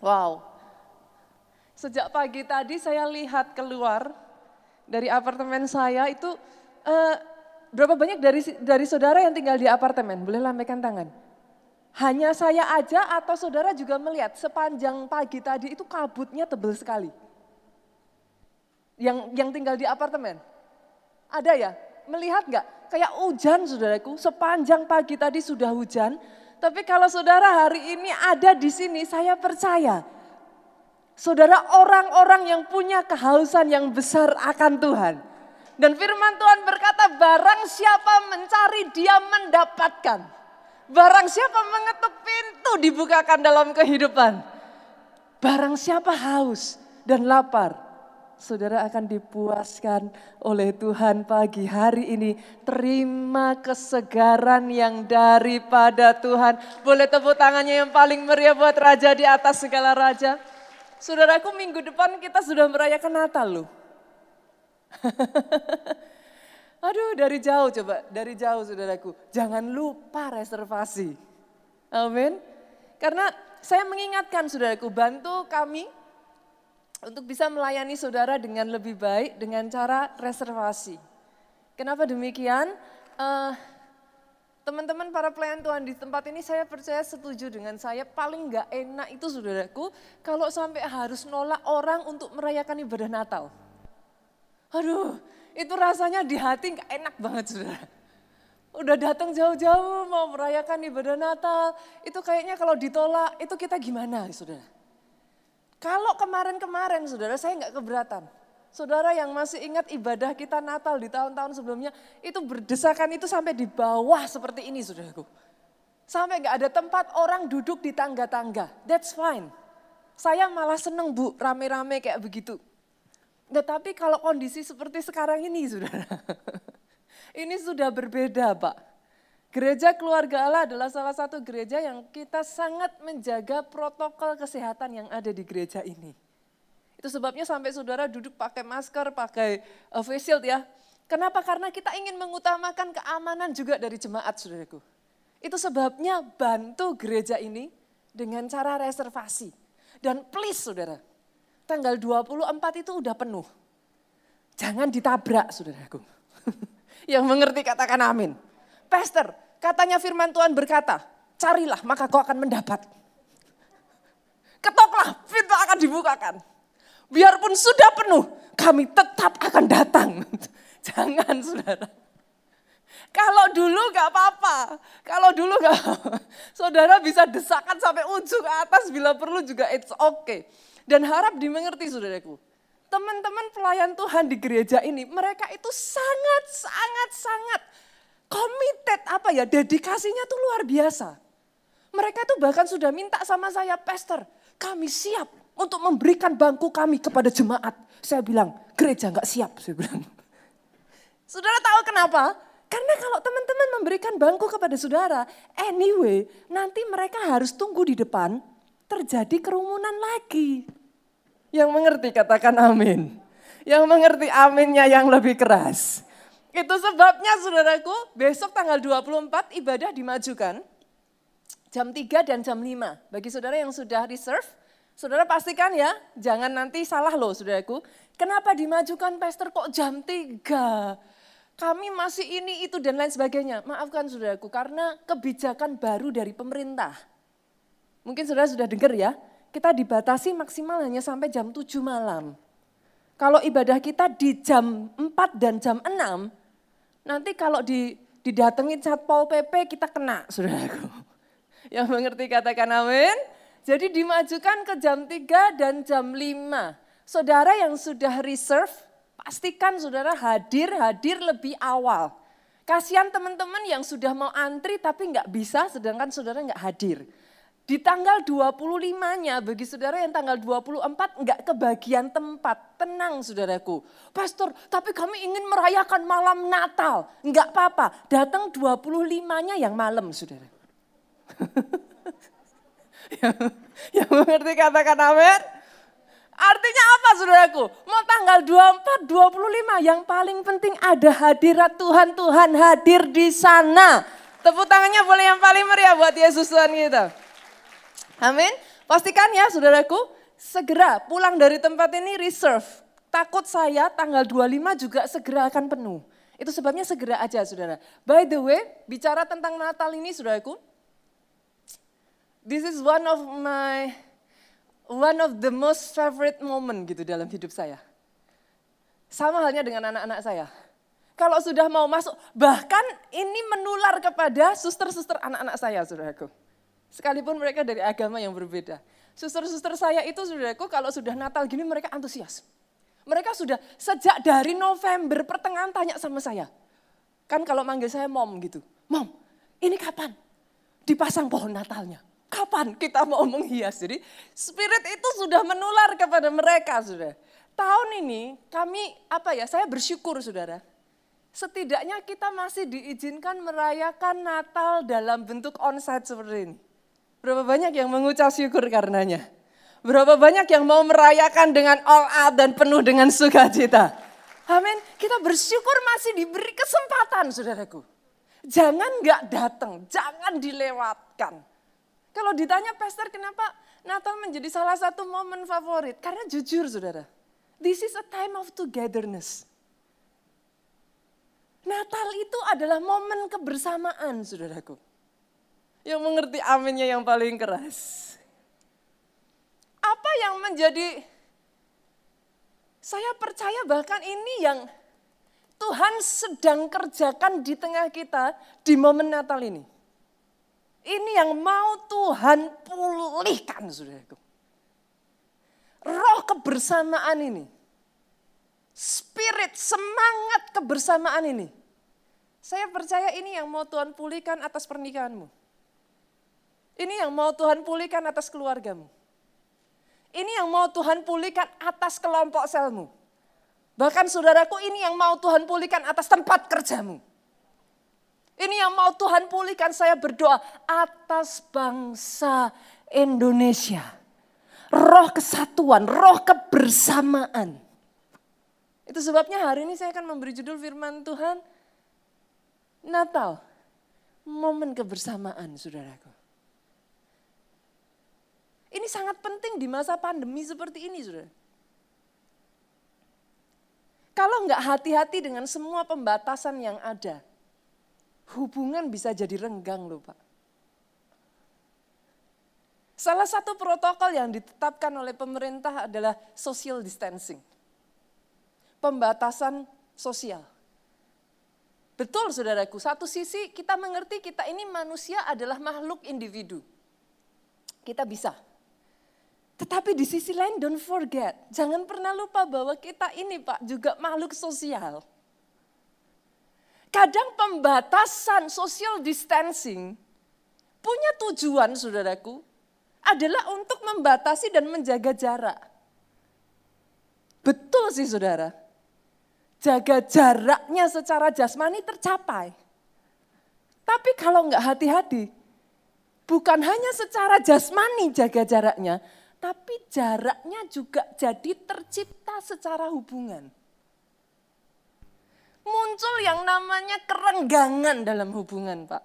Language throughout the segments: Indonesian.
Wow. Sejak pagi tadi saya lihat keluar dari apartemen saya itu uh, berapa banyak dari dari saudara yang tinggal di apartemen? Boleh lambaikan tangan. Hanya saya aja atau saudara juga melihat sepanjang pagi tadi itu kabutnya tebel sekali. Yang yang tinggal di apartemen. Ada ya? Melihat nggak? Kayak hujan saudaraku, sepanjang pagi tadi sudah hujan. Tapi kalau saudara hari ini ada di sini, saya percaya. Saudara orang-orang yang punya kehausan yang besar akan Tuhan. Dan firman Tuhan berkata barang siapa mencari dia mendapatkan. Barang siapa mengetuk pintu dibukakan dalam kehidupan. Barang siapa haus dan lapar saudara akan dipuaskan oleh Tuhan pagi hari ini. Terima kesegaran yang daripada Tuhan. Boleh tepuk tangannya yang paling meriah buat Raja di atas segala Raja. Saudaraku minggu depan kita sudah merayakan Natal loh. Aduh dari jauh coba, dari jauh saudaraku. Jangan lupa reservasi. Amin. Karena saya mengingatkan saudaraku, bantu kami untuk bisa melayani saudara dengan lebih baik dengan cara reservasi. Kenapa demikian? Uh, Teman-teman para pelayan Tuhan di tempat ini saya percaya setuju dengan saya paling gak enak itu saudaraku kalau sampai harus nolak orang untuk merayakan ibadah Natal. Aduh itu rasanya di hati gak enak banget saudara. Udah datang jauh-jauh mau merayakan ibadah Natal, itu kayaknya kalau ditolak itu kita gimana saudara? Kalau kemarin-kemarin saudara saya nggak keberatan. Saudara yang masih ingat ibadah kita Natal di tahun-tahun sebelumnya, itu berdesakan itu sampai di bawah seperti ini saudaraku. Sampai nggak ada tempat orang duduk di tangga-tangga. That's fine. Saya malah seneng bu, rame-rame kayak begitu. Nah, tapi kalau kondisi seperti sekarang ini saudara, ini sudah berbeda pak. Gereja keluarga Allah adalah salah satu gereja yang kita sangat menjaga protokol kesehatan yang ada di gereja ini. Itu sebabnya sampai saudara duduk pakai masker, pakai uh, face shield ya. Kenapa? Karena kita ingin mengutamakan keamanan juga dari jemaat saudaraku. Itu sebabnya bantu gereja ini dengan cara reservasi. Dan please saudara, tanggal 24 itu udah penuh. Jangan ditabrak saudaraku. yang mengerti katakan amin. Pastor, katanya firman Tuhan berkata, carilah maka kau akan mendapat. Ketoklah, pintu akan dibukakan. Biarpun sudah penuh, kami tetap akan datang. Jangan saudara. Kalau dulu gak apa-apa, kalau dulu gak apa-apa. Saudara bisa desakan sampai ujung atas bila perlu juga it's okay. Dan harap dimengerti saudaraku. Teman-teman pelayan Tuhan di gereja ini, mereka itu sangat, sangat, sangat committed apa ya, dedikasinya tuh luar biasa. Mereka tuh bahkan sudah minta sama saya, pastor, kami siap untuk memberikan bangku kami kepada jemaat. Saya bilang, gereja nggak siap, saya bilang. Saudara tahu kenapa? Karena kalau teman-teman memberikan bangku kepada saudara, anyway, nanti mereka harus tunggu di depan, terjadi kerumunan lagi. Yang mengerti katakan amin. Yang mengerti aminnya yang lebih keras. Itu sebabnya saudaraku, besok tanggal 24 ibadah dimajukan. Jam 3 dan jam 5. Bagi saudara yang sudah reserve, saudara pastikan ya, jangan nanti salah loh saudaraku. Kenapa dimajukan pastor kok jam 3? Kami masih ini, itu dan lain sebagainya. Maafkan saudaraku, karena kebijakan baru dari pemerintah. Mungkin saudara sudah dengar ya, kita dibatasi maksimal hanya sampai jam 7 malam. Kalau ibadah kita di jam 4 dan jam 6, Nanti kalau di, didatengin Satpol PP kita kena, saudaraku. Yang mengerti katakan amin. Jadi dimajukan ke jam 3 dan jam 5. Saudara yang sudah reserve, pastikan saudara hadir-hadir lebih awal. Kasihan teman-teman yang sudah mau antri tapi nggak bisa sedangkan saudara nggak hadir. Di tanggal 25-nya bagi saudara yang tanggal 24 enggak kebagian tempat. Tenang saudaraku. Pastor, tapi kami ingin merayakan malam Natal. Enggak apa-apa, datang 25-nya yang malam saudara. yang, yang mengerti katakan amin? Artinya apa saudaraku? Mau tanggal 24, 25 yang paling penting ada hadirat Tuhan, Tuhan hadir di sana. Tepuk tangannya boleh yang paling meriah buat Yesus Tuhan kita. Amin. Pastikan ya saudaraku, segera pulang dari tempat ini reserve. Takut saya tanggal 25 juga segera akan penuh. Itu sebabnya segera aja saudara. By the way, bicara tentang Natal ini saudaraku, this is one of my one of the most favorite moment gitu dalam hidup saya. Sama halnya dengan anak-anak saya. Kalau sudah mau masuk, bahkan ini menular kepada suster-suster anak-anak saya, saudaraku. Sekalipun mereka dari agama yang berbeda. Suster-suster saya itu, saudaraku, kalau sudah Natal gini mereka antusias. Mereka sudah sejak dari November pertengahan tanya sama saya. Kan kalau manggil saya mom gitu. Mom, ini kapan? Dipasang pohon Natalnya. Kapan kita mau menghias? Jadi spirit itu sudah menular kepada mereka, sudah. Tahun ini kami apa ya? Saya bersyukur, saudara setidaknya kita masih diizinkan merayakan Natal dalam bentuk onsite seperti ini. Berapa banyak yang mengucap syukur karenanya? Berapa banyak yang mau merayakan dengan all out dan penuh dengan sukacita? Amin. Kita bersyukur masih diberi kesempatan, saudaraku. Jangan nggak datang, jangan dilewatkan. Kalau ditanya pastor kenapa Natal menjadi salah satu momen favorit? Karena jujur saudara, this is a time of togetherness. Natal itu adalah momen kebersamaan, saudaraku. Yang mengerti aminnya yang paling keras. Apa yang menjadi, saya percaya bahkan ini yang Tuhan sedang kerjakan di tengah kita di momen Natal ini. Ini yang mau Tuhan pulihkan, saudaraku. Roh kebersamaan ini spirit, semangat kebersamaan ini. Saya percaya ini yang mau Tuhan pulihkan atas pernikahanmu. Ini yang mau Tuhan pulihkan atas keluargamu. Ini yang mau Tuhan pulihkan atas kelompok selmu. Bahkan saudaraku ini yang mau Tuhan pulihkan atas tempat kerjamu. Ini yang mau Tuhan pulihkan saya berdoa atas bangsa Indonesia. Roh kesatuan, roh kebersamaan. Itu sebabnya hari ini saya akan memberi judul firman Tuhan Natal. Momen kebersamaan saudaraku. Ini sangat penting di masa pandemi seperti ini saudara. Kalau nggak hati-hati dengan semua pembatasan yang ada, hubungan bisa jadi renggang loh Pak. Salah satu protokol yang ditetapkan oleh pemerintah adalah social distancing pembatasan sosial. Betul saudaraku, satu sisi kita mengerti kita ini manusia adalah makhluk individu. Kita bisa. Tetapi di sisi lain don't forget, jangan pernah lupa bahwa kita ini Pak juga makhluk sosial. Kadang pembatasan social distancing punya tujuan saudaraku adalah untuk membatasi dan menjaga jarak. Betul sih saudara jaga jaraknya secara jasmani tercapai. Tapi kalau nggak hati-hati, bukan hanya secara jasmani jaga jaraknya, tapi jaraknya juga jadi tercipta secara hubungan. Muncul yang namanya kerenggangan dalam hubungan, Pak.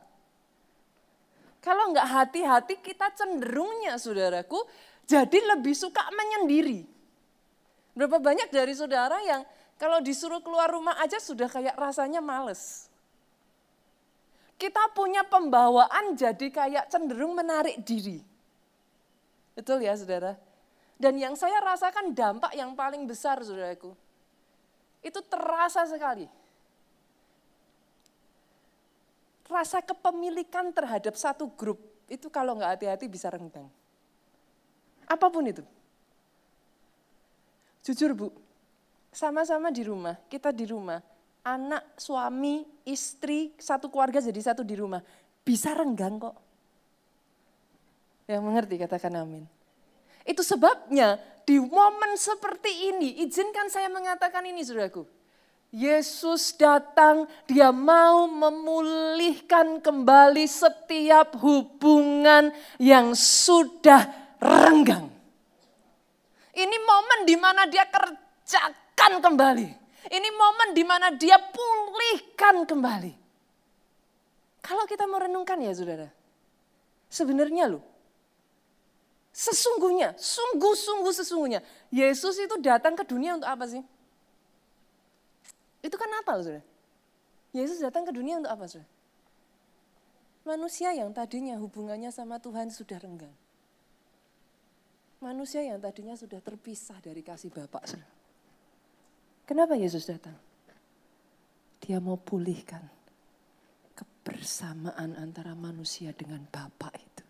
Kalau nggak hati-hati kita cenderungnya, saudaraku, jadi lebih suka menyendiri. Berapa banyak dari saudara yang kalau disuruh keluar rumah aja sudah kayak rasanya males. Kita punya pembawaan jadi kayak cenderung menarik diri. Betul ya saudara? Dan yang saya rasakan dampak yang paling besar saudaraku. Itu terasa sekali. Rasa kepemilikan terhadap satu grup itu kalau nggak hati-hati bisa renggang. Apa pun itu. Jujur Bu, sama-sama di rumah, kita di rumah, anak, suami, istri, satu keluarga jadi satu di rumah. Bisa renggang kok. Yang mengerti katakan amin. Itu sebabnya di momen seperti ini, izinkan saya mengatakan ini saudaraku. Yesus datang, dia mau memulihkan kembali setiap hubungan yang sudah renggang. Ini momen di mana dia kerja pulihkan kembali. Ini momen di mana dia pulihkan kembali. Kalau kita merenungkan ya saudara, sebenarnya loh, Sesungguhnya, sungguh-sungguh sesungguhnya. Yesus itu datang ke dunia untuk apa sih? Itu kan Natal, sudah. Yesus datang ke dunia untuk apa, sudah? Manusia yang tadinya hubungannya sama Tuhan sudah renggang. Manusia yang tadinya sudah terpisah dari kasih Bapak, sudah. Kenapa Yesus datang? Dia mau pulihkan kebersamaan antara manusia dengan Bapak itu.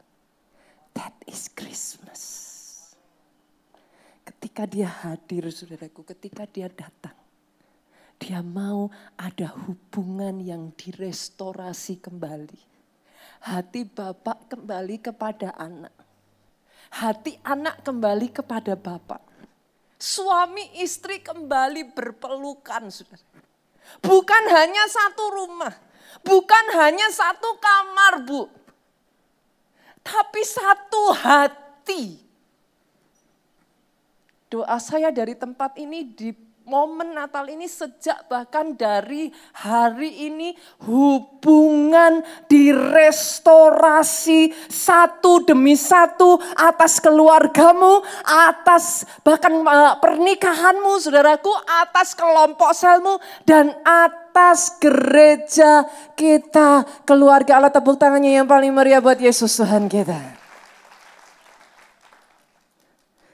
That is Christmas. Ketika dia hadir saudaraku, ketika dia datang. Dia mau ada hubungan yang direstorasi kembali. Hati bapak kembali kepada anak. Hati anak kembali kepada bapak. Suami istri kembali berpelukan saudara. Bukan hanya satu rumah. Bukan hanya satu kamar bu tapi satu hati. Doa saya dari tempat ini di momen Natal ini sejak bahkan dari hari ini hubungan direstorasi satu demi satu atas keluargamu, atas bahkan eh, pernikahanmu saudaraku, atas kelompok selmu dan atas gereja kita. Keluarga Allah tepuk tangannya yang paling meriah buat Yesus Tuhan kita.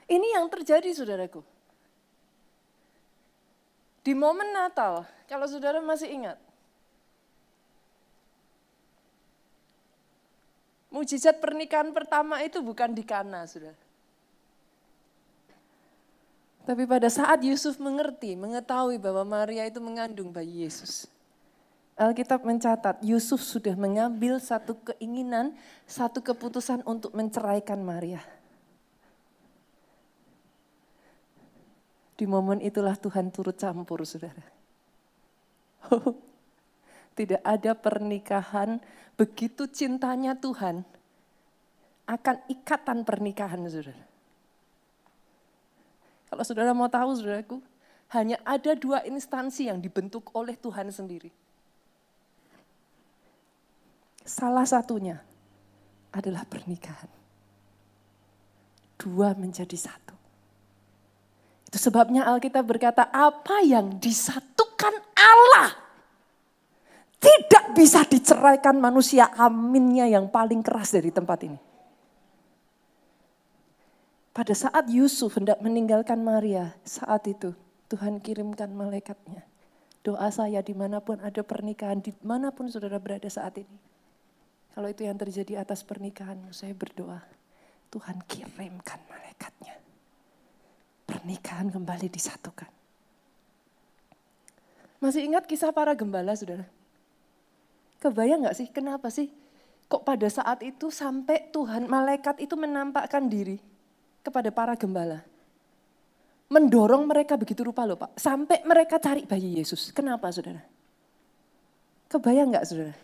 Ini yang terjadi saudaraku. Di momen Natal, kalau saudara masih ingat, mujizat pernikahan pertama itu bukan di Kana, saudara. Tapi pada saat Yusuf mengerti, mengetahui bahwa Maria itu mengandung bayi Yesus. Alkitab mencatat Yusuf sudah mengambil satu keinginan, satu keputusan untuk menceraikan Maria. Di momen itulah Tuhan turut campur, saudara. tidak ada pernikahan begitu cintanya Tuhan akan ikatan pernikahan, saudara. Kalau saudara mau tahu, saudaraku, hanya ada dua instansi yang dibentuk oleh Tuhan sendiri. Salah satunya adalah pernikahan. Dua menjadi satu. Itu sebabnya Alkitab berkata, apa yang disatukan Allah tidak bisa diceraikan manusia. Aminnya yang paling keras dari tempat ini. Pada saat Yusuf hendak meninggalkan Maria, saat itu Tuhan kirimkan malaikatnya. Doa saya di mana pun ada pernikahan, di mana pun saudara berada saat ini. Kalau itu yang terjadi atas pernikahanmu, saya berdoa. Tuhan kirimkan malaikatnya pernikahan kembali disatukan. Masih ingat kisah para gembala, saudara? Kebayang gak sih kenapa sih kok pada saat itu sampai Tuhan malaikat itu menampakkan diri kepada para gembala. Mendorong mereka begitu rupa loh Pak. Sampai mereka cari bayi Yesus. Kenapa saudara? Kebayang gak saudara?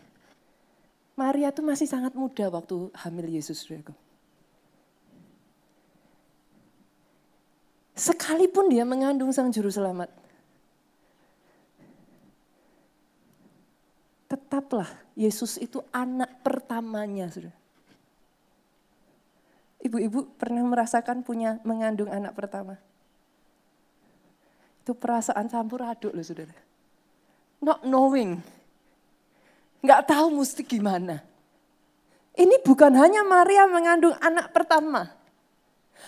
Maria itu masih sangat muda waktu hamil Yesus saudara. Sekalipun dia mengandung sang juru selamat. Tetaplah Yesus itu anak pertamanya. Sudah. Ibu-ibu pernah merasakan punya mengandung anak pertama? Itu perasaan campur aduk loh saudara. Not knowing. Nggak tahu mesti gimana. Ini bukan hanya Maria mengandung anak pertama.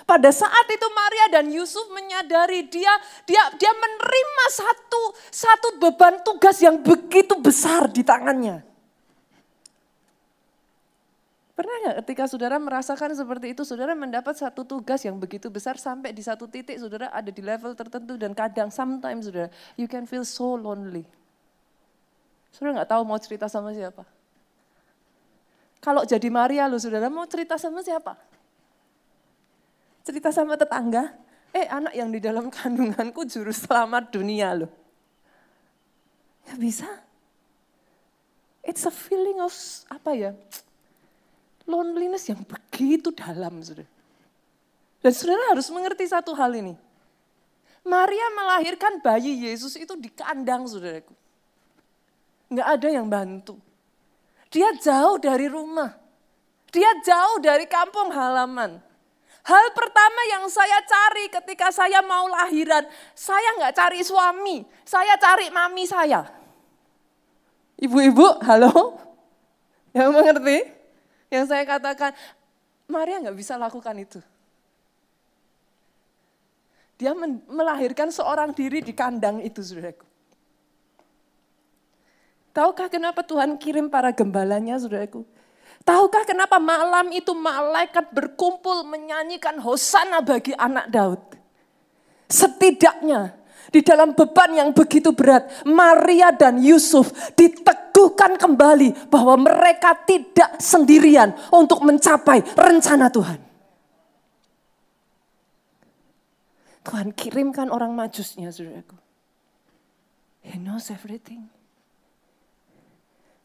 Pada saat itu Maria dan Yusuf menyadari dia dia dia menerima satu satu beban tugas yang begitu besar di tangannya. Pernah nggak ketika saudara merasakan seperti itu, saudara mendapat satu tugas yang begitu besar sampai di satu titik saudara ada di level tertentu dan kadang sometimes saudara you can feel so lonely. Saudara nggak tahu mau cerita sama siapa. Kalau jadi Maria lu saudara mau cerita sama siapa? cerita sama tetangga, eh anak yang di dalam kandunganku juru selamat dunia loh. Ya bisa. It's a feeling of apa ya, loneliness yang begitu dalam. Saudara. Dan saudara harus mengerti satu hal ini. Maria melahirkan bayi Yesus itu di kandang saudaraku. Nggak ada yang bantu. Dia jauh dari rumah. Dia jauh dari kampung halaman. Hal pertama yang saya cari ketika saya mau lahiran, saya nggak cari suami, saya cari mami saya. Ibu-ibu, halo? Yang mengerti? Yang saya katakan, Maria nggak bisa lakukan itu. Dia melahirkan seorang diri di kandang itu, saudaraku. Tahukah kenapa Tuhan kirim para gembalanya, saudaraku? Tahukah kenapa malam itu malaikat berkumpul menyanyikan hosana bagi anak Daud? Setidaknya di dalam beban yang begitu berat, Maria dan Yusuf diteguhkan kembali bahwa mereka tidak sendirian untuk mencapai rencana Tuhan. Tuhan kirimkan orang majusnya, saudaraku. He knows everything.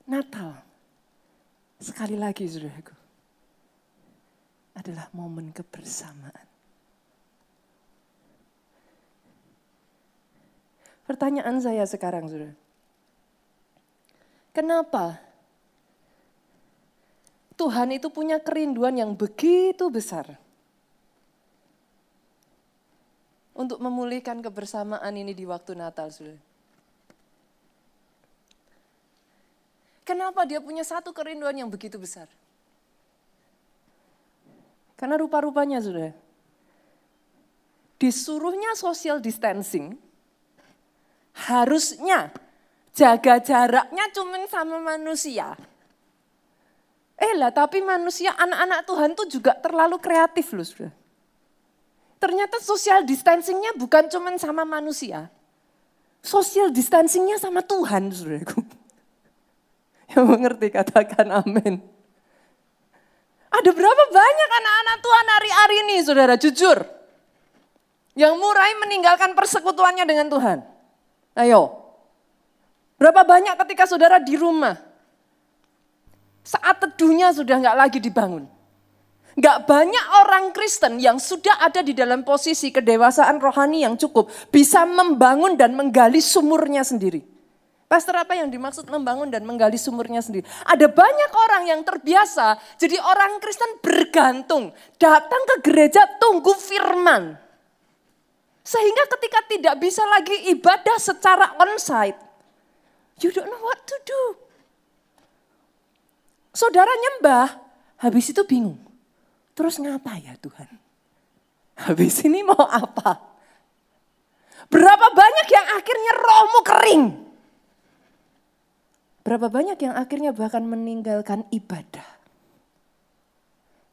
Natal Sekali lagi saudaraku. Adalah momen kebersamaan. Pertanyaan saya sekarang saudara. Kenapa Tuhan itu punya kerinduan yang begitu besar untuk memulihkan kebersamaan ini di waktu Natal, saudara. Kenapa dia punya satu kerinduan yang begitu besar? Karena rupa-rupanya sudah. Disuruhnya social distancing, harusnya jaga jaraknya cuma sama manusia. Eh lah, tapi manusia, anak-anak Tuhan tuh juga terlalu kreatif loh sudah. Ternyata social distancingnya bukan cuma sama manusia. Social distancingnya sama Tuhan, saudaraku. Yang mengerti katakan amin. Ada berapa banyak anak-anak Tuhan hari-hari ini saudara jujur. Yang mulai meninggalkan persekutuannya dengan Tuhan. Ayo. Berapa banyak ketika saudara di rumah. Saat teduhnya sudah nggak lagi dibangun. Nggak banyak orang Kristen yang sudah ada di dalam posisi kedewasaan rohani yang cukup. Bisa membangun dan menggali sumurnya sendiri. Pastor apa yang dimaksud membangun dan menggali sumurnya sendiri? Ada banyak orang yang terbiasa jadi orang Kristen bergantung. Datang ke gereja tunggu firman. Sehingga ketika tidak bisa lagi ibadah secara onsite. You don't know what to do. Saudara nyembah, habis itu bingung. Terus ngapa ya Tuhan? Habis ini mau apa? Berapa banyak yang akhirnya rohmu kering? Berapa banyak yang akhirnya bahkan meninggalkan ibadah.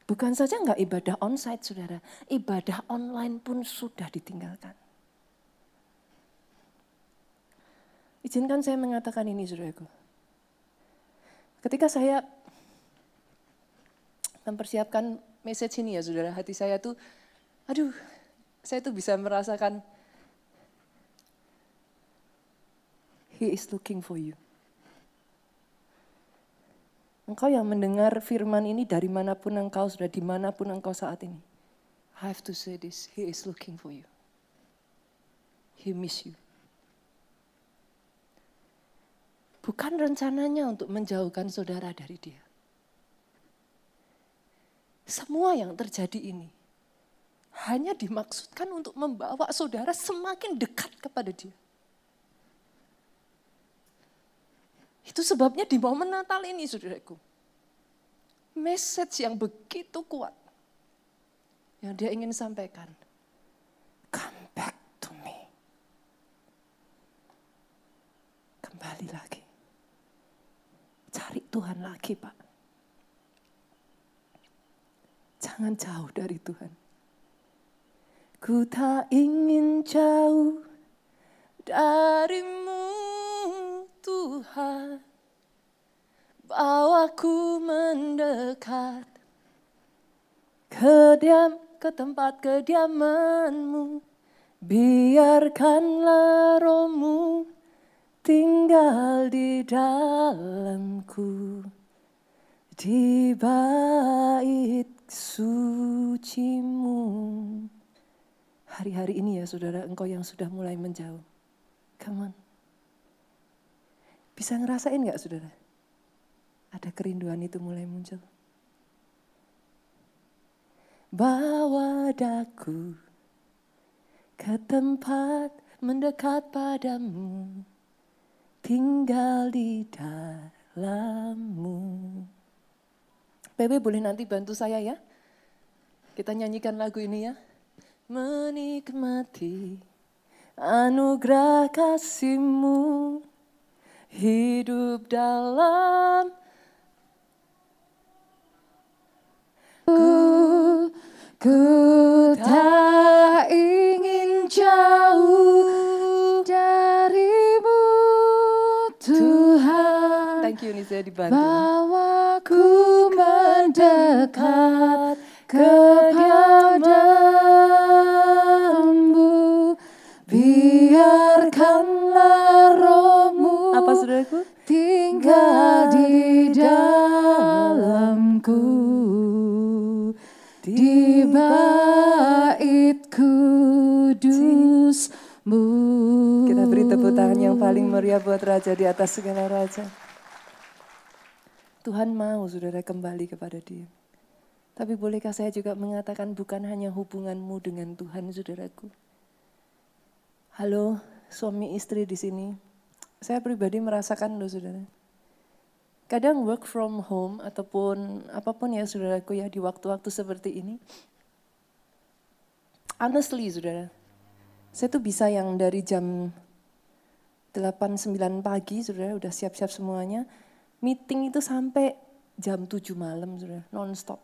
Bukan saja nggak ibadah onsite saudara, ibadah online pun sudah ditinggalkan. Izinkan saya mengatakan ini saudaraku. Ketika saya mempersiapkan message ini ya saudara, hati saya tuh, aduh, saya tuh bisa merasakan He is looking for you. Engkau yang mendengar firman ini dari mana pun engkau, sudah di mana pun engkau saat ini. I have to say this, he is looking for you. He miss you. Bukan rencananya untuk menjauhkan saudara dari dia. Semua yang terjadi ini hanya dimaksudkan untuk membawa saudara semakin dekat kepada dia. Itu sebabnya di momen Natal ini saudaraku. Message yang begitu kuat. Yang dia ingin sampaikan. Come back to me. Kembali lagi. Tuhan lagi Pak. Jangan jauh dari Tuhan. Ku tak ingin jauh darimu. Tuhan Bawaku mendekat Kediam ke tempat kediamanmu Biarkanlah rohmu tinggal di dalamku. Di bait sucimu. Hari-hari ini ya saudara engkau yang sudah mulai menjauh. Come on. Bisa ngerasain gak saudara? Ada kerinduan itu mulai muncul. bawa daku ke tempat mendekat padamu, tinggal di dalammu. PB boleh nanti bantu saya ya? Kita nyanyikan lagu ini ya. Menikmati anugerah kasihmu, hidup dalam Ku, ku tak ingin jauh Saya dibantu. Bawa ku mendekat kepadamu Biarkanlah rohmu Apa saudaraku? tinggal di dalamku di bait kudusmu Kita beri tepuk tangan yang paling meriah buat Raja di atas segala Raja. Tuhan mau saudara kembali kepada dia. Tapi bolehkah saya juga mengatakan bukan hanya hubunganmu dengan Tuhan saudaraku. Halo suami istri di sini. Saya pribadi merasakan loh saudara. Kadang work from home ataupun apa pun ya saudaraku ya di waktu-waktu seperti ini. Honestly saudara, saya tuh bisa yang dari jam 8-9 pagi saudara udah siap-siap semuanya. Meeting itu sampai jam 7 malam saudara, non-stop.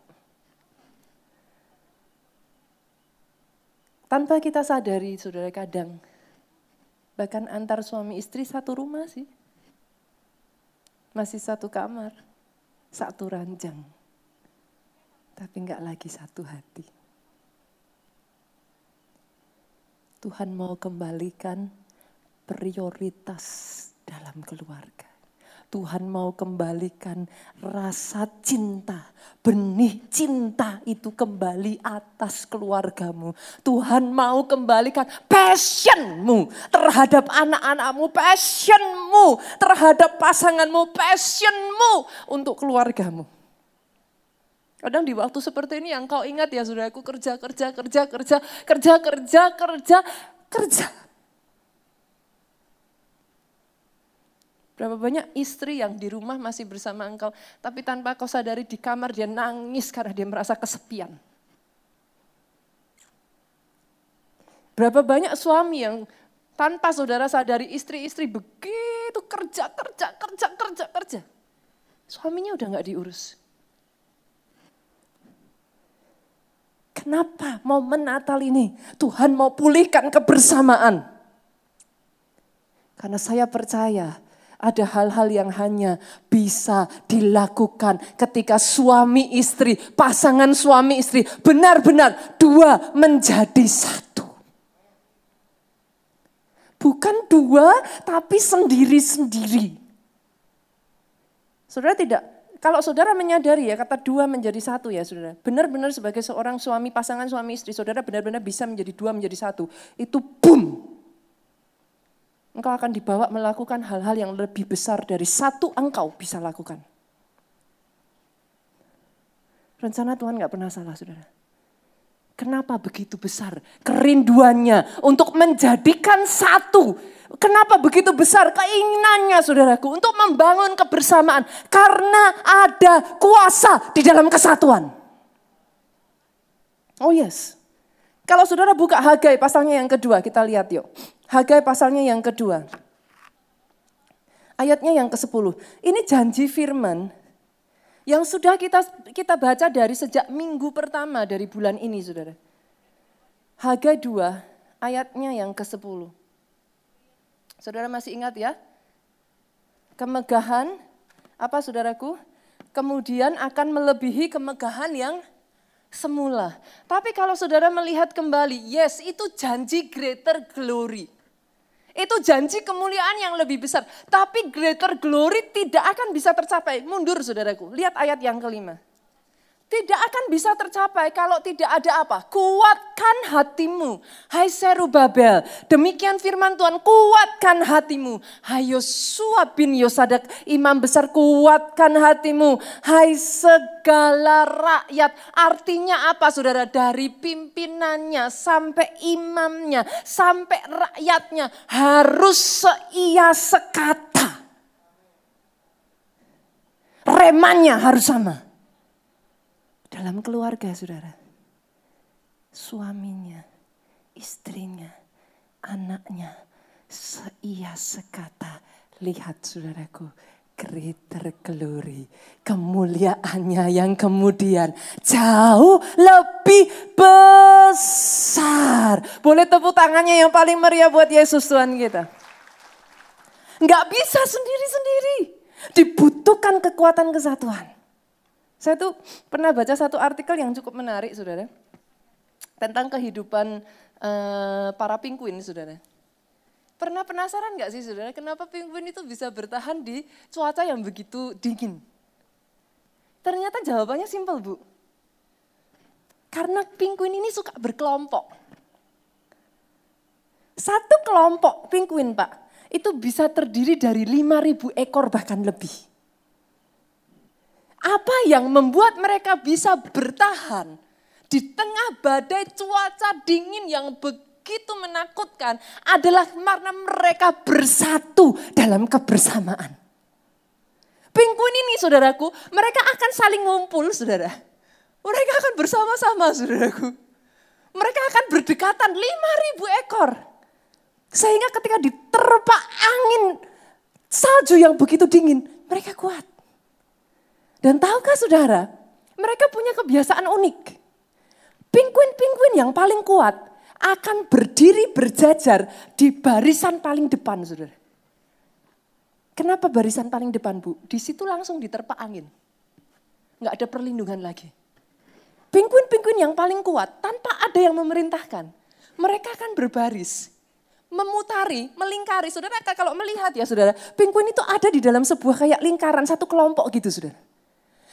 Tanpa kita sadari saudara kadang, bahkan antar suami istri satu rumah sih. Masih satu kamar, satu ranjang. Tapi enggak lagi satu hati. Tuhan mau kembalikan prioritas dalam keluarga. Tuhan mau kembalikan rasa cinta, benih cinta itu kembali atas keluargamu. Tuhan mau kembalikan passionmu terhadap anak-anakmu, passionmu terhadap pasanganmu, passionmu untuk keluargamu. Kadang di waktu seperti ini yang kau ingat ya saudaraku kerja, kerja, kerja, kerja, kerja, kerja, kerja, kerja. Berapa banyak istri yang di rumah masih bersama engkau, tapi tanpa kau sadari di kamar dia nangis karena dia merasa kesepian. Berapa banyak suami yang tanpa saudara sadari istri-istri begitu kerja, kerja, kerja, kerja, kerja. Suaminya udah nggak diurus. Kenapa momen Natal ini Tuhan mau pulihkan kebersamaan? Karena saya percaya ada hal-hal yang hanya bisa dilakukan ketika suami istri, pasangan suami istri benar-benar dua menjadi satu. Bukan dua, tapi sendiri-sendiri. Saudara tidak, kalau saudara menyadari ya kata dua menjadi satu ya saudara. Benar-benar sebagai seorang suami, pasangan suami istri, saudara benar-benar bisa menjadi dua menjadi satu. Itu boom, engkau akan dibawa melakukan hal-hal yang lebih besar dari satu engkau bisa lakukan. Rencana Tuhan gak pernah salah, saudara. Kenapa begitu besar kerinduannya untuk menjadikan satu? Kenapa begitu besar keinginannya saudaraku untuk membangun kebersamaan? Karena ada kuasa di dalam kesatuan. Oh yes. Kalau saudara buka Hagai pasalnya yang kedua, kita lihat yuk. Hagai pasalnya yang kedua. Ayatnya yang ke-10. Ini janji firman yang sudah kita kita baca dari sejak minggu pertama dari bulan ini, Saudara. Hagai 2 ayatnya yang ke-10. Saudara masih ingat ya? Kemegahan apa Saudaraku? Kemudian akan melebihi kemegahan yang semula. Tapi kalau Saudara melihat kembali, yes, itu janji greater glory. Itu janji kemuliaan yang lebih besar. Tapi greater glory tidak akan bisa tercapai. Mundur saudaraku. Lihat ayat yang kelima. Tidak akan bisa tercapai kalau tidak ada apa? Kuatkan hatimu. Hai Serubabel, demikian firman Tuhan, kuatkan hatimu. Hai Yosua bin Yosadak, imam besar kuatkan hatimu. Hai segala rakyat, artinya apa saudara? Dari pimpinannya sampai imamnya, sampai rakyatnya harus seia sekata. Remannya harus sama dalam keluarga saudara. Suaminya, istrinya, anaknya, seia sekata. Lihat saudaraku, greater glory. Kemuliaannya yang kemudian jauh lebih besar. Boleh tepuk tangannya yang paling meriah buat Yesus Tuhan kita. Enggak bisa sendiri-sendiri. Dibutuhkan kekuatan kesatuan. Saya tuh pernah baca satu artikel yang cukup menarik, saudara, tentang kehidupan uh, para pinguin, saudara. Pernah penasaran nggak sih, saudara, kenapa pinguin itu bisa bertahan di cuaca yang begitu dingin? Ternyata jawabannya simpel, Bu. Karena pinguin ini suka berkelompok. Satu kelompok pinguin, Pak, itu bisa terdiri dari 5.000 ekor bahkan lebih. Apa yang membuat mereka bisa bertahan di tengah badai cuaca dingin yang begitu menakutkan adalah karena mereka bersatu dalam kebersamaan. Pingguin ini saudaraku, mereka akan saling ngumpul saudara. Mereka akan bersama-sama saudaraku. Mereka akan berdekatan 5000 ekor. Sehingga ketika diterpa angin salju yang begitu dingin, mereka kuat. Dan tahukah saudara, mereka punya kebiasaan unik. Pinguin-pinguin yang paling kuat akan berdiri berjajar di barisan paling depan, saudara. Kenapa barisan paling depan, Bu? Di situ langsung diterpa angin. Nggak ada perlindungan lagi. Pinguin-pinguin yang paling kuat tanpa ada yang memerintahkan. Mereka akan berbaris, memutari, melingkari. Saudara kalau melihat ya saudara, pinguin itu ada di dalam sebuah kayak lingkaran, satu kelompok gitu saudara.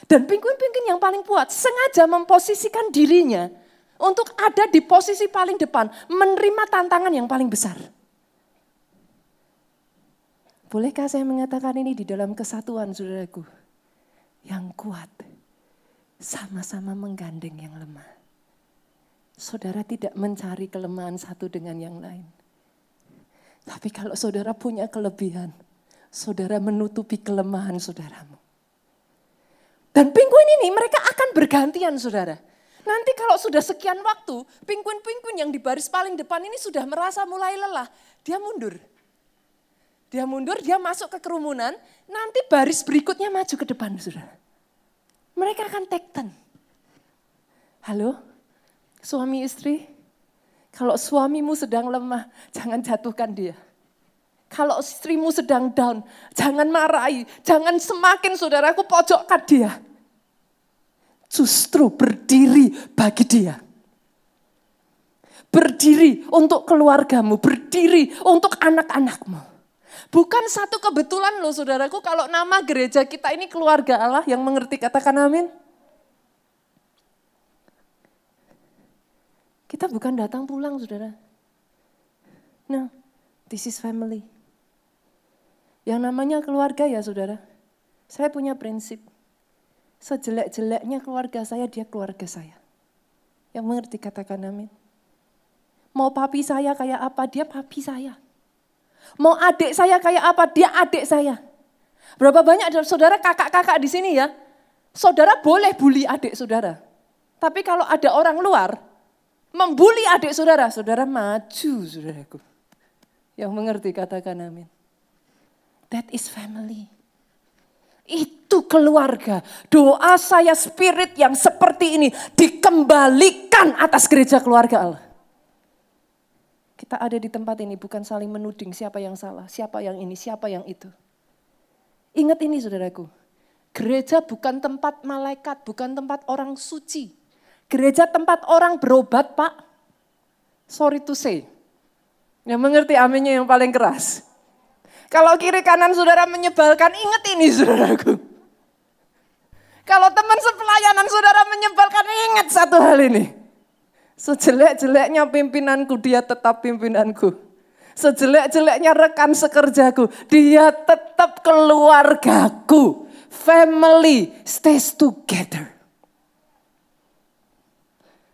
Dan pinguin-pinguin yang paling kuat sengaja memposisikan dirinya untuk ada di posisi paling depan, menerima tantangan yang paling besar. Bolehkah saya mengatakan ini di dalam kesatuan saudaraku? Yang kuat, sama-sama menggandeng yang lemah. Saudara tidak mencari kelemahan satu dengan yang lain. Tapi kalau saudara punya kelebihan, saudara menutupi kelemahan saudaramu. Dan pinguin ini mereka akan bergantian saudara. Nanti kalau sudah sekian waktu, pinguin-pinguin yang di baris paling depan ini sudah merasa mulai lelah. Dia mundur. Dia mundur, dia masuk ke kerumunan, nanti baris berikutnya maju ke depan saudara. Mereka akan tekten. Halo, suami istri, kalau suamimu sedang lemah, jangan jatuhkan dia. Kalau istrimu sedang down, jangan marahi, jangan semakin saudaraku pojokkan dia. Justru berdiri bagi dia. Berdiri untuk keluargamu, berdiri untuk anak-anakmu. Bukan satu kebetulan loh saudaraku kalau nama gereja kita ini keluarga Allah yang mengerti katakan amin. Kita bukan datang pulang saudara. No, this is family. Yang namanya keluarga ya saudara. Saya punya prinsip. Sejelek-jeleknya keluarga saya, dia keluarga saya. Yang mengerti katakan amin. Mau papi saya kayak apa, dia papi saya. Mau adik saya kayak apa, dia adik saya. Berapa banyak saudara kakak-kakak di sini ya. Saudara boleh bully adik saudara. Tapi kalau ada orang luar, membuli adik saudara, saudara maju saudaraku. Yang mengerti katakan amin. That is family. Itu keluarga. Doa saya spirit yang seperti ini dikembalikan atas gereja keluarga Allah. Kita ada di tempat ini bukan saling menuding siapa yang salah, siapa yang ini, siapa yang itu. Ingat ini saudaraku. Gereja bukan tempat malaikat, bukan tempat orang suci. Gereja tempat orang berobat pak. Sorry to say. Yang mengerti aminnya yang paling keras. Kalau kiri kanan saudara menyebalkan, ingat ini saudaraku. Kalau teman sepelayanan saudara menyebalkan, ingat satu hal ini. Sejelek-jeleknya pimpinanku, dia tetap pimpinanku. Sejelek-jeleknya rekan sekerjaku, dia tetap keluargaku. Family stays together.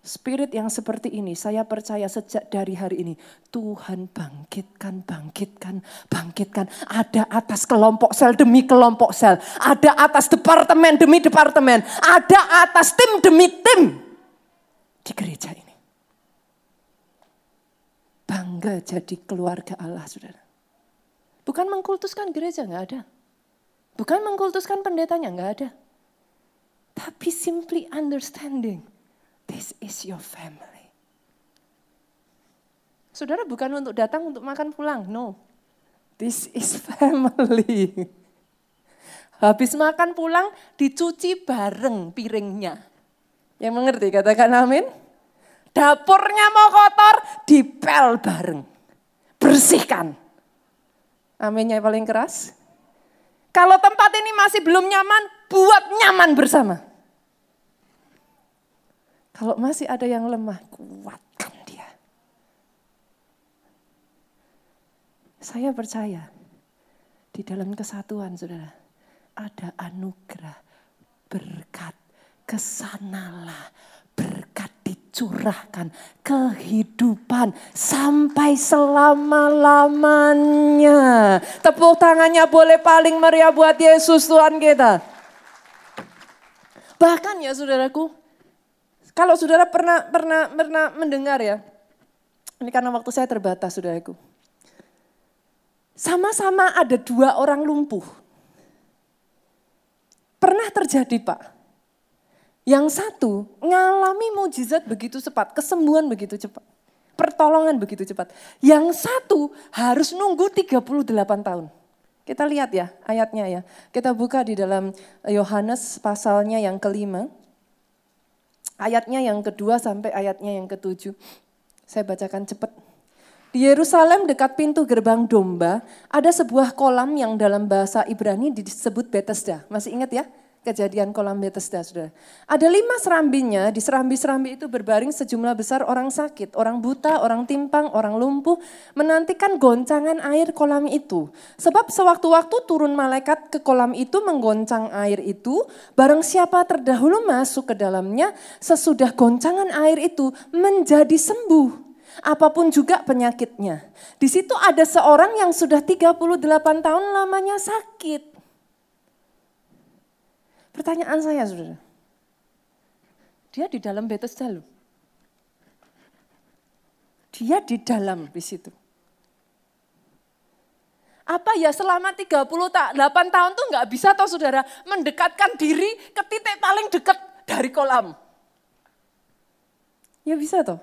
Spirit yang seperti ini, saya percaya sejak dari hari ini, Tuhan bangkitkan, bangkitkan, bangkitkan. Ada atas kelompok sel demi kelompok sel. Ada atas departemen demi departemen. Ada atas tim demi tim. Di gereja ini. Bangga jadi keluarga Allah, saudara. Bukan mengkultuskan gereja, nggak ada. Bukan mengkultuskan pendetanya, nggak ada. Tapi simply understanding This is your family. Saudara bukan untuk datang untuk makan pulang, no. This is family. Habis makan pulang dicuci bareng piringnya. Yang mengerti katakan amin. Dapurnya mau kotor, dipel bareng. Bersihkan. Aminnya paling keras. Kalau tempat ini masih belum nyaman, buat nyaman bersama. Kalau masih ada yang lemah, kuatkan dia. Saya percaya di dalam kesatuan, saudara, ada anugerah, berkat, ke sanalah, berkat dicurahkan, kehidupan sampai selama-lamanya. Tepuk tangannya boleh paling meriah buat Yesus Tuhan kita. Bahkan ya saudaraku, kalau saudara pernah pernah pernah mendengar ya, ini karena waktu saya terbatas saudaraku. Sama-sama ada dua orang lumpuh. Pernah terjadi Pak. Yang satu ngalami mujizat begitu cepat, kesembuhan begitu cepat. Pertolongan begitu cepat. Yang satu harus nunggu 38 tahun. Kita lihat ya ayatnya ya. Kita buka di dalam Yohanes pasalnya yang kelima ayatnya yang kedua sampai ayatnya yang ketujuh. Saya bacakan cepat. Di Yerusalem dekat pintu gerbang domba ada sebuah kolam yang dalam bahasa Ibrani disebut Bethesda. Masih ingat ya? Kejadian kolam Bethesda, saudara. Ada lima serambinya, di serambi-serambi itu berbaring sejumlah besar orang sakit, orang buta, orang timpang, orang lumpuh, menantikan goncangan air kolam itu. Sebab sewaktu-waktu turun malaikat ke kolam itu menggoncang air itu, barang siapa terdahulu masuk ke dalamnya, sesudah goncangan air itu menjadi sembuh apa pun juga penyakitnya. Di situ ada seorang yang sudah 38 tahun lamanya sakit. Pertanyaan saya, saudara. Dia di dalam Bethesda loh. Dia di dalam di situ. Apa ya selama 38 tahun tuh nggak bisa toh saudara mendekatkan diri ke titik paling dekat dari kolam. Ya bisa toh.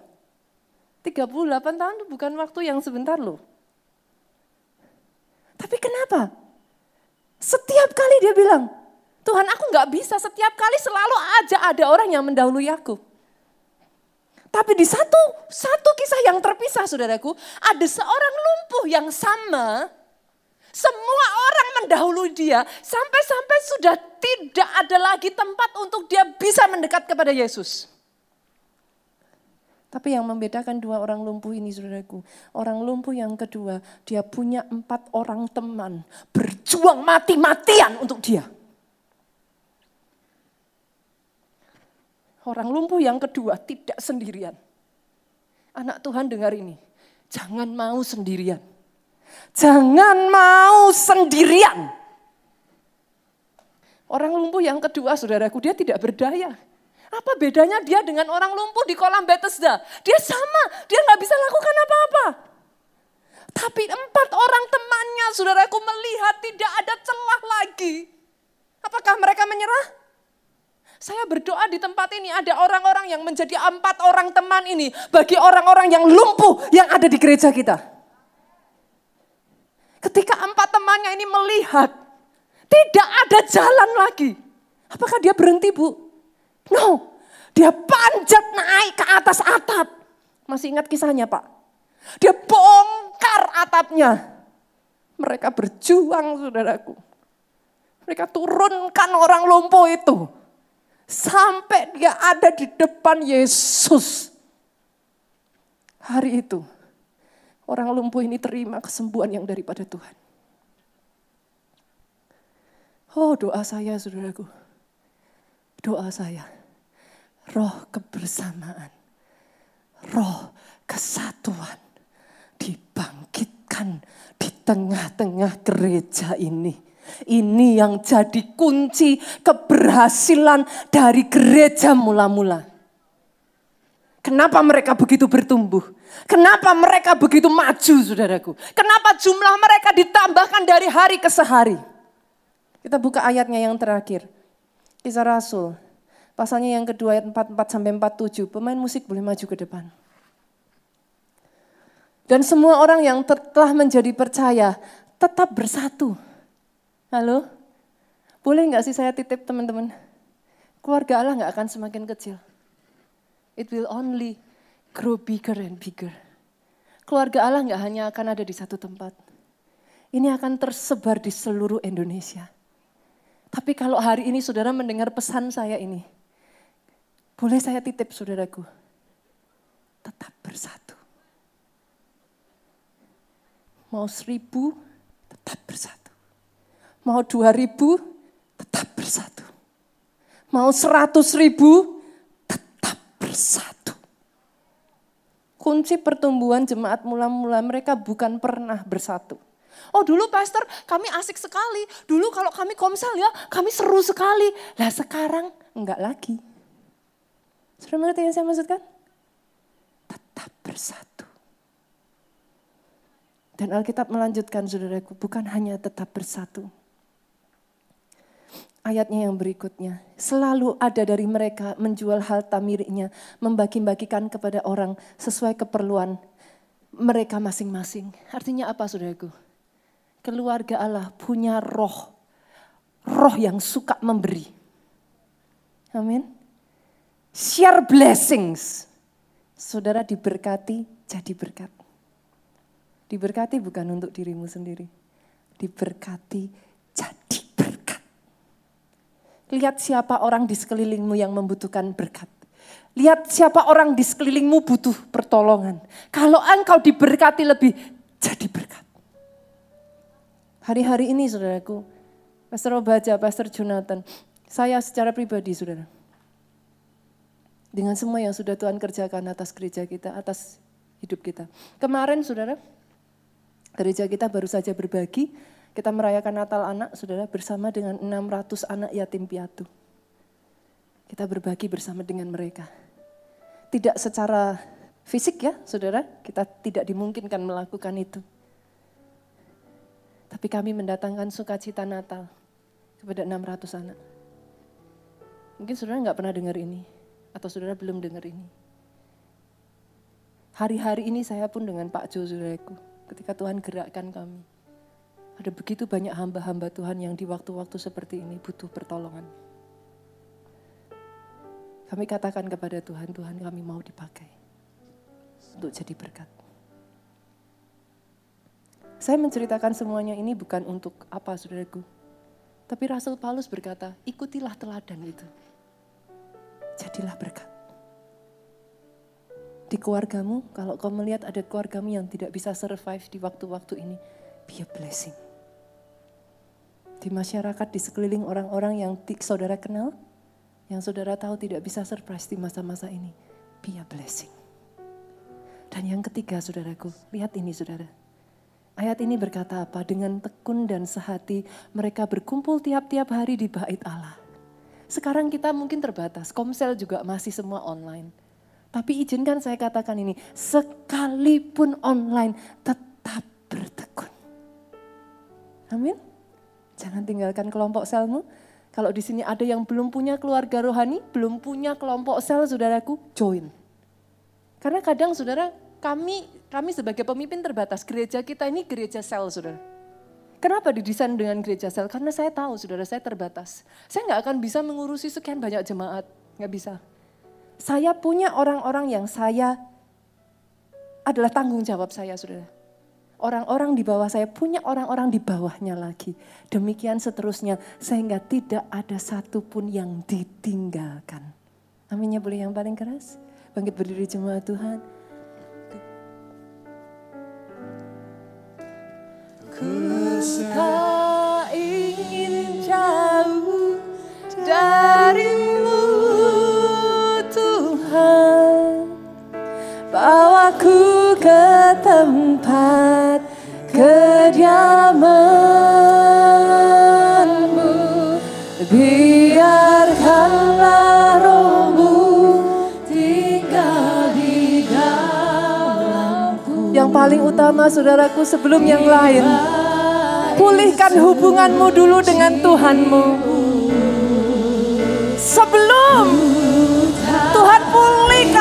38 tahun itu bukan waktu yang sebentar loh. Tapi kenapa? Setiap kali dia bilang, Tuhan aku nggak bisa, setiap kali selalu aja ada orang yang mendahului aku. Tapi di satu satu kisah yang terpisah saudaraku, ada seorang lumpuh yang sama, semua orang mendahului dia, sampai-sampai sudah tidak ada lagi tempat untuk dia bisa mendekat kepada Yesus. Tapi yang membedakan dua orang lumpuh ini saudaraku. Orang lumpuh yang kedua, dia punya empat orang teman. Berjuang mati-matian untuk dia. Orang lumpuh yang kedua tidak sendirian. Anak Tuhan dengar ini. Jangan mau sendirian. Jangan mau sendirian. Orang lumpuh yang kedua saudaraku dia tidak berdaya. Apa bedanya dia dengan orang lumpuh di kolam Bethesda? Dia sama, dia nggak bisa lakukan apa-apa. Tapi empat orang temannya saudaraku melihat tidak ada celah lagi. Apakah mereka menyerah? Saya berdoa di tempat ini ada orang-orang yang menjadi empat orang teman ini bagi orang-orang yang lumpuh yang ada di gereja kita. Ketika empat temannya ini melihat tidak ada jalan lagi. Apakah dia berhenti bu? No, dia panjat naik ke atas atap. Masih ingat kisahnya pak? Dia bongkar atapnya. Mereka berjuang saudaraku. Mereka turunkan orang lumpuh itu Sampai dia ada di depan Yesus. Hari itu, orang lumpuh ini terima kesembuhan yang daripada Tuhan. Oh doa saya saudaraku. Doa saya. Roh kebersamaan. Roh kesatuan. Dibangkitkan di tengah-tengah gereja ini. Ini yang jadi kunci keberhasilan dari gereja mula-mula. Kenapa mereka begitu bertumbuh? Kenapa mereka begitu maju, saudaraku? Kenapa jumlah mereka ditambahkan dari hari ke sehari? Kita buka ayatnya yang terakhir. Kisah Rasul, pasalnya yang kedua ayat 44 sampai 47. Pemain musik boleh maju ke depan. Dan semua orang yang telah menjadi percaya tetap bersatu. Halo? Boleh nggak sih saya titip teman-teman? Keluarga Allah nggak akan semakin kecil. It will only grow bigger and bigger. Keluarga Allah nggak hanya akan ada di satu tempat. Ini akan tersebar di seluruh Indonesia. Tapi kalau hari ini saudara mendengar pesan saya ini, boleh saya titip saudaraku, tetap bersatu. Mau seribu, tetap bersatu. Mau dua ribu, tetap bersatu. Mau seratus ribu, bersatu. Kunci pertumbuhan jemaat mula-mula mereka bukan pernah bersatu. Oh dulu pastor kami asik sekali. Dulu kalau kami komsel ya kami seru sekali. Lah sekarang enggak lagi. Sudah mengerti yang saya maksudkan? Tetap bersatu. Dan Alkitab melanjutkan saudaraku bukan hanya tetap bersatu ayatnya yang berikutnya. Selalu ada dari mereka menjual harta miliknya, membagi-bagikan kepada orang sesuai keperluan mereka masing-masing. Artinya apa saudaraku? Keluarga Allah punya roh. Roh yang suka memberi. Amin. Share blessings. Saudara diberkati jadi berkat. Diberkati bukan untuk dirimu sendiri. Diberkati jadi Lihat siapa orang di sekelilingmu yang membutuhkan berkat. Lihat siapa orang di sekelilingmu butuh pertolongan. Kalau engkau diberkati lebih, jadi berkat. Hari-hari ini saudaraku, Pastor Obaja, Pastor Jonathan, saya secara pribadi saudara. Dengan semua yang sudah Tuhan kerjakan atas gereja kita, atas hidup kita. Kemarin saudara, gereja kita baru saja berbagi kita merayakan Natal anak, saudara, bersama dengan 600 anak yatim piatu. Kita berbagi bersama dengan mereka. Tidak secara fisik ya, saudara, kita tidak dimungkinkan melakukan itu. Tapi kami mendatangkan sukacita Natal kepada 600 anak. Mungkin saudara nggak pernah dengar ini, atau saudara belum dengar ini. Hari-hari ini saya pun dengan Pak Jo, saudaraku, ketika Tuhan gerakkan kami ada begitu banyak hamba-hamba Tuhan yang di waktu-waktu seperti ini butuh pertolongan. Kami katakan kepada Tuhan, Tuhan kami mau dipakai untuk jadi berkat. Saya menceritakan semuanya ini bukan untuk apa saudaraku. Tapi Rasul Paulus berkata, ikutilah teladan itu. Jadilah berkat. Di keluargamu, kalau kau melihat ada keluargamu yang tidak bisa survive di waktu-waktu ini, be a blessing di masyarakat, di sekeliling orang-orang yang saudara kenal, yang saudara tahu tidak bisa surprise di masa-masa ini. Be a blessing. Dan yang ketiga saudaraku, lihat ini saudara. Ayat ini berkata apa? Dengan tekun dan sehati mereka berkumpul tiap-tiap hari di bait Allah. Sekarang kita mungkin terbatas, komsel juga masih semua online. Tapi izinkan saya katakan ini, sekalipun online tetap bertekun. Amin. Jangan tinggalkan kelompok selmu. Kalau di sini ada yang belum punya keluarga rohani, belum punya kelompok sel, saudaraku, join. Karena kadang saudara, kami kami sebagai pemimpin terbatas, gereja kita ini gereja sel, saudara. Kenapa didesain dengan gereja sel? Karena saya tahu, saudara, saya terbatas. Saya nggak akan bisa mengurusi sekian banyak jemaat, nggak bisa. Saya punya orang-orang yang saya adalah tanggung jawab saya, saudara. Orang-orang di bawah saya punya orang-orang di bawahnya lagi. Demikian seterusnya sehingga tidak ada satupun yang ditinggalkan. Aminnya boleh yang paling keras. Bangkit berdiri jemaat Tuhan. Ku tak ingin jauh darimu Bawaku ke tempat kediamanmu. Biarkanlah rohmu tinggal di dalamku. Yang paling utama saudaraku sebelum yang lain Pulihkan hubunganmu dulu dengan Tuhanmu. Sebelum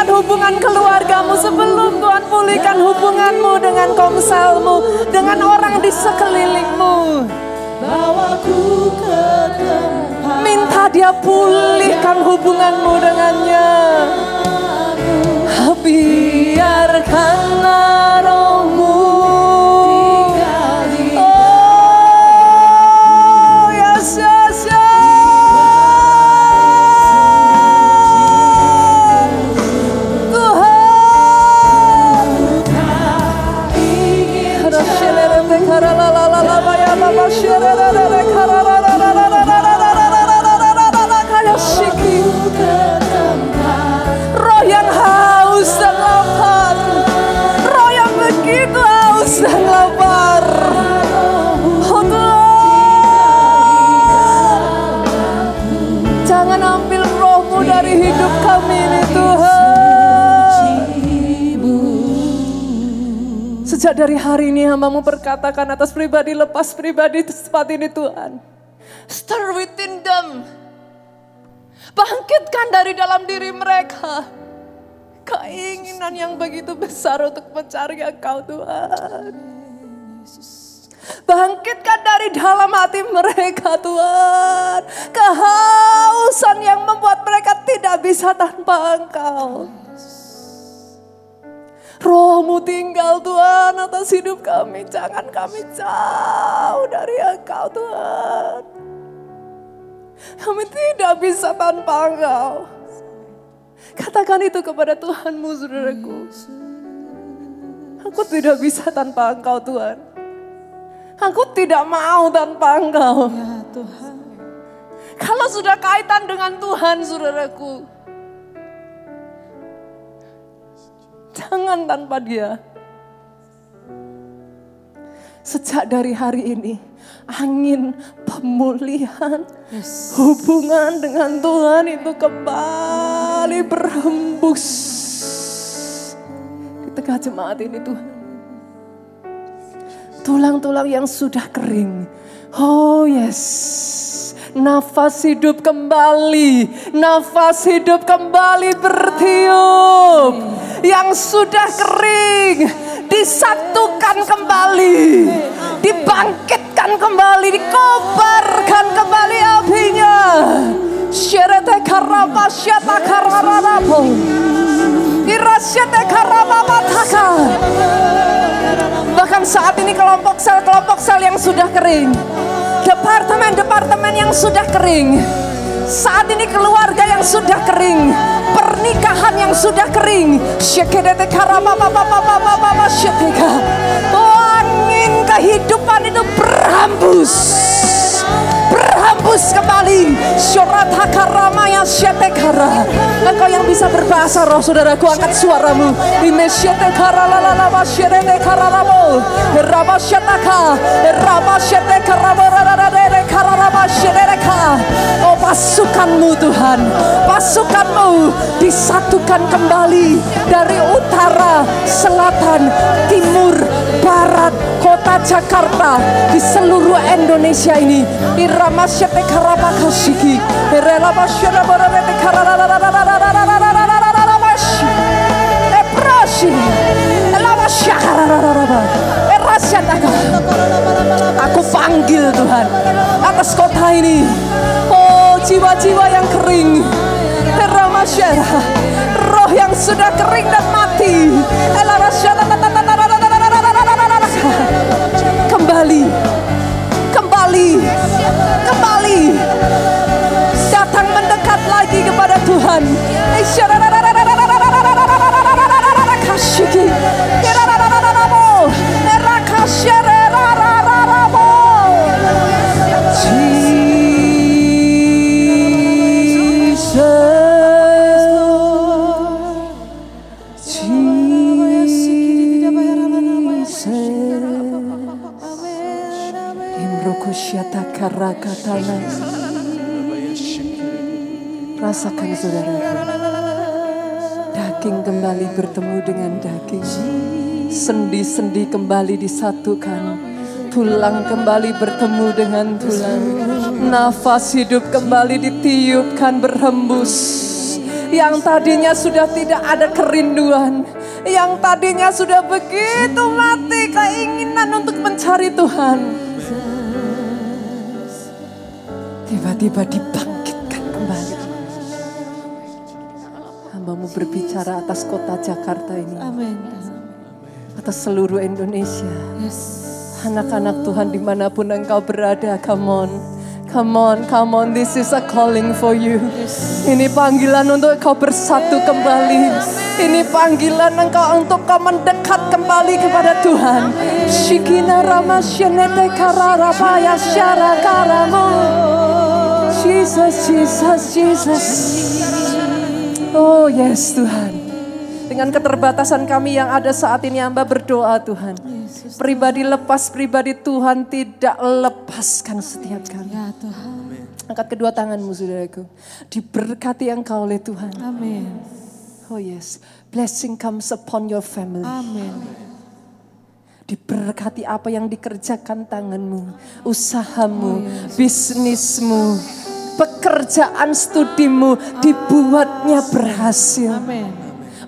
pulihkan hubungan keluargamu sebelum Tuhan pulihkan hubunganmu dengan komselmu, dengan orang di sekelilingmu. Bawaku ke tempat. Minta dia pulihkan hubunganmu dengannya. Biarkanlah rohmu Sejak dari hari ini hambamu berkatakan atas pribadi lepas pribadi di tempat ini Tuhan. Stir within them. Bangkitkan dari dalam diri mereka. Keinginan yang begitu besar untuk mencari Engkau Tuhan. Bangkitkan dari dalam hati mereka Tuhan. Kehausan yang membuat mereka tidak bisa tanpa Engkau. Rohmu tinggal Tuhan atas hidup kami. Jangan kami jauh dari Engkau Tuhan. Kami tidak bisa tanpa Engkau. Katakan itu kepada Tuhanmu saudaraku. Aku tidak bisa tanpa Engkau Tuhan. Aku tidak mau tanpa Engkau. Kalau sudah kaitan dengan Tuhan saudaraku. Jangan tanpa dia. Sejak dari hari ini, angin pemulihan hubungan dengan Tuhan itu kembali berhembus di tengah jemaat ini Tuhan. Tulang-tulang yang sudah kering. Oh yes. Nafas hidup kembali. Nafas hidup kembali bertiup. Yang sudah kering. Disatukan kembali. Dibangkitkan kembali. Dikobarkan kembali apinya. Syerete karaba syata karararapo. Irasyete karababataka. Bahkan saat ini kelompok sel-kelompok sel yang sudah kering. Departemen-departemen yang sudah kering. Saat ini keluarga yang sudah kering. Pernikahan yang sudah kering. Oh angin kehidupan itu berhambus. Berhambus kembali. Syorat hakaramaya syetekara. Engkau yang bisa berbahasa roh saudaraku angkat suaramu. Ime syetekara lalalaba syerete kararabo. Raba syetaka. Raba syetekara kararaba syereka. Oh pasukanmu Tuhan. Pasukanmu disatukan kembali dari utara, selatan, timur, barat, kota Jakarta di seluruh Indonesia ini iramasyete karabakasiki kasiki, borete karabakasiki eprosi Aku panggil Tuhan atas kota ini. Oh jiwa-jiwa yang kering, roh yang sudah kering dan mati, karakatana. Rasakan saudara. Daging kembali bertemu dengan daging. Sendi-sendi kembali disatukan. Tulang kembali bertemu dengan tulang. Nafas hidup kembali ditiupkan berhembus. Yang tadinya sudah tidak ada kerinduan. Yang tadinya sudah begitu mati keinginan untuk mencari Tuhan. Tiba-tiba dibangkitkan kembali. Hambamu berbicara atas kota Jakarta ini. Amin. Atas seluruh Indonesia. Yes. Anak-anak Tuhan di mana pun engkau berada, come on. Come on, come on, this is a calling for you. Ini panggilan untuk kau bersatu kembali. Ini panggilan engkau untuk kau mendekat kembali kepada Tuhan. Shikina rama shenete karara paya syara karamo. Jesus, Jesus, Jesus. Oh yes Tuhan. Dengan keterbatasan kami yang ada saat ini hamba berdoa Tuhan. Pribadi lepas, pribadi Tuhan tidak lepaskan setiap kami. Ya Tuhan. Angkat kedua tanganmu saudaraku. Diberkati engkau oleh Tuhan. Amin. Oh yes. Blessing comes upon your family. Amin. Diberkati apa yang dikerjakan tanganmu. Usahamu, bisnismu, pekerjaan studimu dibuatnya berhasil. Amin.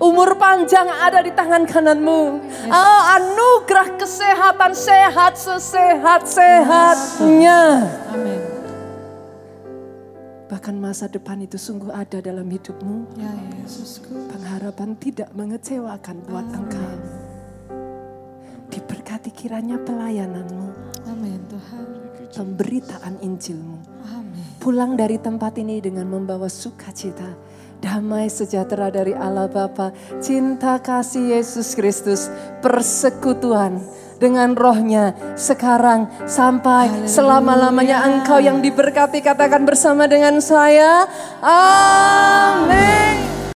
Umur panjang ada di tangan kananmu. Oh, anugerah kesehatan sehat sesehat-sehatnya. Amin. Bahkan masa depan itu sungguh ada dalam hidupmu. Ya Yesusku. Pengharapan tidak mengecewakan buat engkau. Diberkati kiranya pelayananmu, Amin Tuhan. pemberitaan Injilmu. Pulang dari tempat ini dengan membawa sukacita, damai sejahtera dari Allah Bapa, cinta kasih Yesus Kristus, persekutuan dengan rohnya sekarang sampai selama-lamanya engkau yang diberkati katakan bersama dengan saya. Amin.